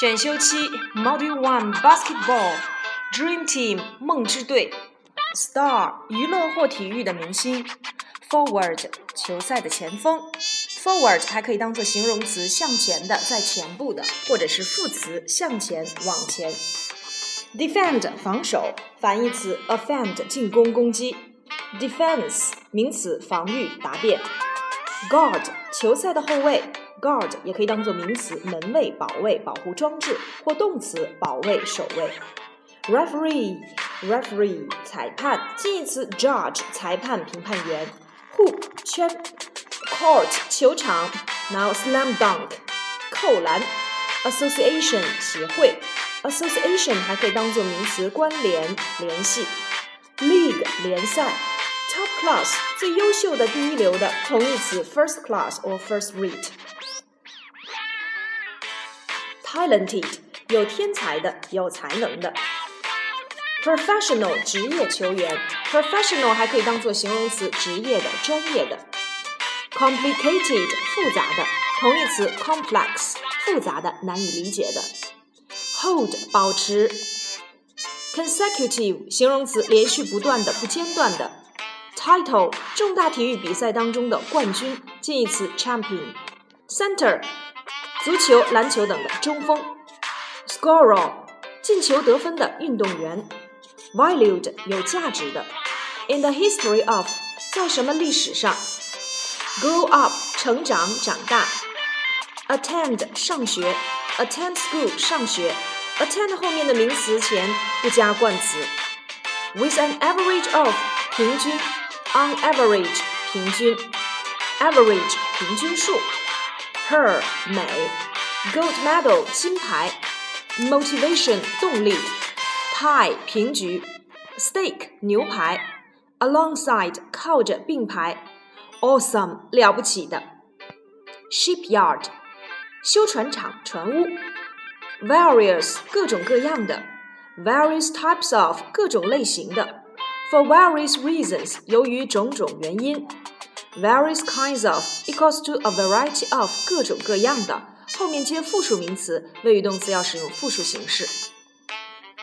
选修期 Module One Basketball Dream Team 梦之队 Star 娱乐或体育的明星 Forward 球赛的前锋 Forward 还可以当做形容词，向前的，在前部的，或者是副词，向前往前。Defend 防守，反义词 offend 进攻攻击。Defense 名词防御答辩。Guard 球赛的后卫，Guard 也可以当做名词门卫保卫保护装置，或动词保卫守卫。Referee referee 裁判，近义词 judge 裁判评判员。Hoop 圈。Court 球场，Now slam dunk 扣篮，Association 协会，Association 还可以当做名词关联联系，League 联赛，Top class 最优秀的第一流的同义词 first class or first rate。Talented 有天才的有才能的，Professional 职业球员，Professional 还可以当做形容词职业的专业的。complicated 复杂的，同义词 complex 复杂的，难以理解的。hold 保持，consecutive 形容词连续不断的，不间断的。title 重大体育比赛当中的冠军，近义词 champion。center 足球、篮球等的中锋。scorer 进球得分的运动员。valued 有价值的。in the history of 在什么历史上？Grow up，成长，长大。Attend，上学。Attend school，上学。Attend 后面的名词前不加冠词。With an average of，平均。On average，平均。Average，平均数。Her，美。Gold medal，金牌。Motivation，动力。Tie，平局。Steak，牛排。Alongside，靠着，并排。Awesome，了不起的。Shipyard，修船厂、船坞。Various，各种各样的。Various types of，各种类型的。For various reasons，由于种种原因。 Various kinds of equals to a variety of，各种各样的。后面接复数名词，谓语动词要使用复数形式。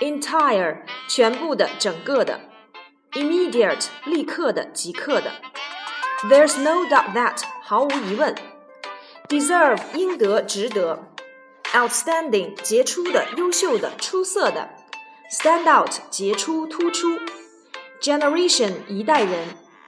Entire，全部的、整个的。Immediate，立刻的、即刻的。There's no doubt that，毫无疑问。Deserve，应得，值得。Outstanding，杰出的，优秀的，出色的。Stand out，杰出，突出。Generation，一代人。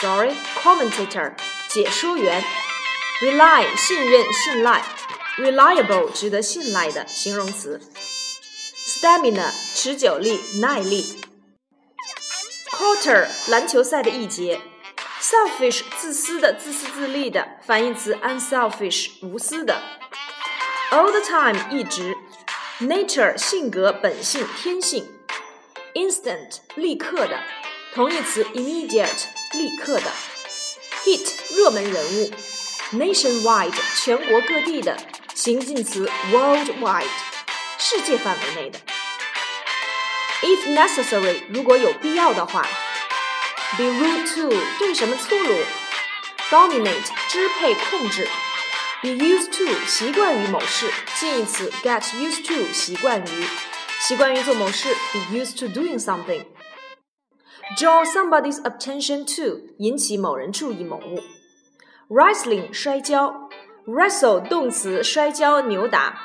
sorry commentator 解说员。Rely 信任信赖。Reliable 值得信赖的形容词。Stamina 持久力耐力。Quarter 篮球赛的一节。Selfish，自私的，自私自利的，反义词 unselfish，无私的。All the time，一直。Nature，性格、本性、天性。Instant，立刻的，同义词 immediate，立刻的。Hit，热门人物。Nationwide，全国各地的，形近词 worldwide，世界范围内的。If necessary，如果有必要的话。Be rude to 对什么粗鲁，dominate 支配控制，be used to 习惯于某事，近义词 get used to 习惯于，习惯于做某事，be used to doing something。Draw somebody's attention to 引起某人注意某物，wrestling 摔跤，wrestle 动词摔跤扭打，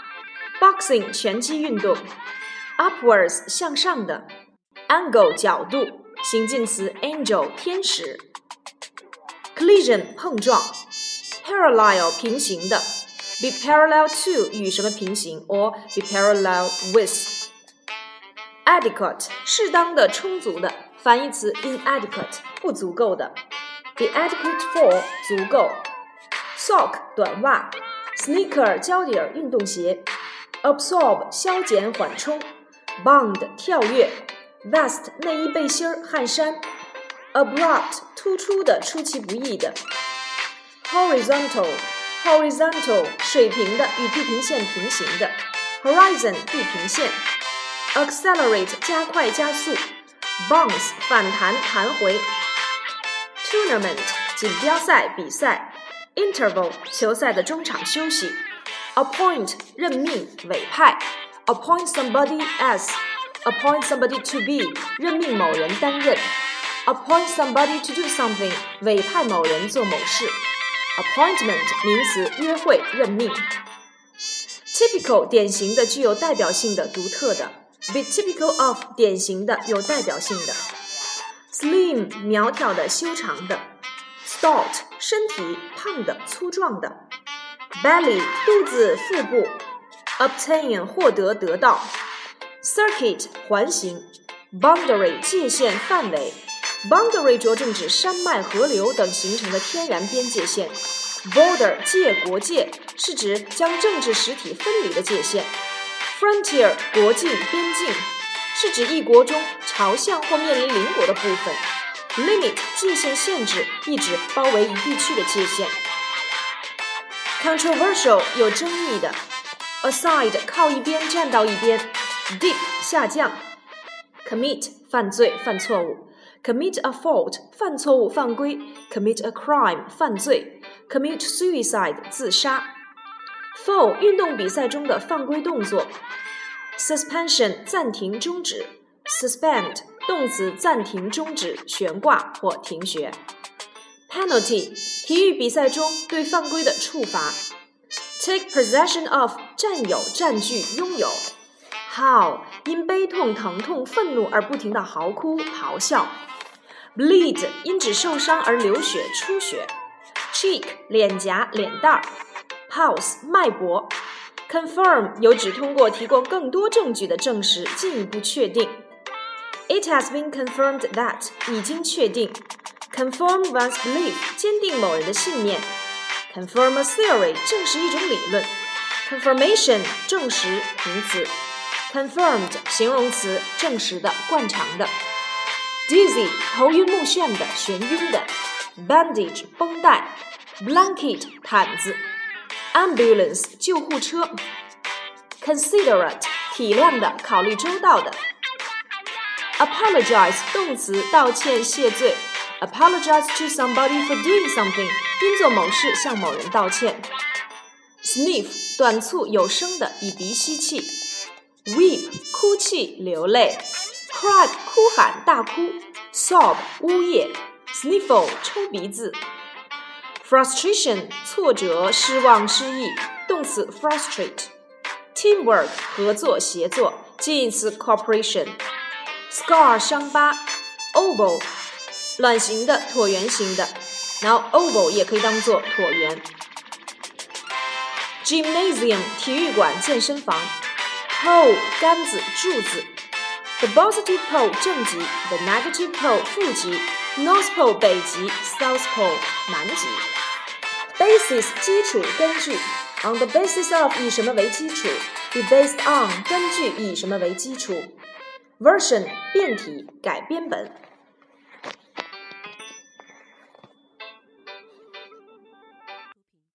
boxing 拳击运动，upwards 向上的，angle 角度。形近词 angel 天使，collision 碰撞，parallel 平行的，be parallel to 与什么平行，or be parallel with，adequate 适当的充足的， 反义词 inadequate 不足够的，be adequate for 足够，sock 短袜，sneaker 胶底儿运动鞋 absorb 消减缓冲 Bond 跳跃，vest 内衣背心儿汗衫，abrupt 突出的出其不意的，horizontal horizontal 水平的与地平线平行的，horizon 地平线，accelerate 加快加速，bounce 反弹弹回，tournament 锦标赛比赛，interval 球赛的中场休息。appoint 任命委派，appoint somebody as appoint somebody to be 任命某人担任，appoint somebody to do something 委派某人做某事，appointment 名词约会任命，typical 典型的具有代表性的独特的，be typical of 典型的有代表性的，slim 苗条的修长的，stout 身体胖的粗壮的。belly 肚子腹部，obtain 获得得到，circuit 环形，boundary 界限范围，boundary 着重指山脉、河流等形成的天然边界线，border 界国界是指将政治实体分离的界限。，frontier 国境边境是指一国中朝向或面临邻国的部分，limit 界限限制意指包围一地区的界限。controversial 有争议的，aside 靠一边站到一边 Deep 下降，commit 犯罪犯错误，commit a fault 犯错误犯规，commit a crime 犯罪，commit suicide 自杀，foul 运动比赛中的犯规动作，suspension 暂停终止，suspend 动词暂停终止悬挂或停学。penalty 体育比赛中对犯规的处罚。take possession of 占有、占据、拥有。how 因悲痛、疼痛、愤怒而不停的嚎哭、咆哮。bleed 因指受伤而流血、出血。cheek 脸颊、脸蛋儿。pulse 脉搏。confirm 有指通过提供更多证据的证实、进一步确定。It has been confirmed that 已经确定。confirm one's belief，坚定某人的信念；confirm a theory，证实一种理论；confirmation，证实名词；confirmed，形容词，证实的、惯常的；dizzy，头晕目眩的、眩晕的；bandage，绷带；blanket，毯子 ；ambulance，救护车；considerate，体谅的、考虑周到的；apologize，动词，道歉、谢罪。Apologize to somebody for doing something，因做某事向某人道歉。Sniff，短促有声的，以鼻吸气。Weep，哭泣流泪。Cry，哭喊大哭。Sob，呜咽。Sniffle，抽鼻子。Frustration，挫折失望失意，动词 frustrate。Teamwork，合作协作，近义词 cooperation。Scar，伤疤。Oval。卵形的、椭圆形的，然后 oval 也可以当做椭圆。Gymnasium 体育馆、健身房。Pole 杆子、柱子。The positive pole 正极，the negative pole 负极。 North pole 北极，South pole 南极。Basis 基础、根据。On the basis of 以什么为基础？Be based on 根据以什么为基础？Version 变体、改编本。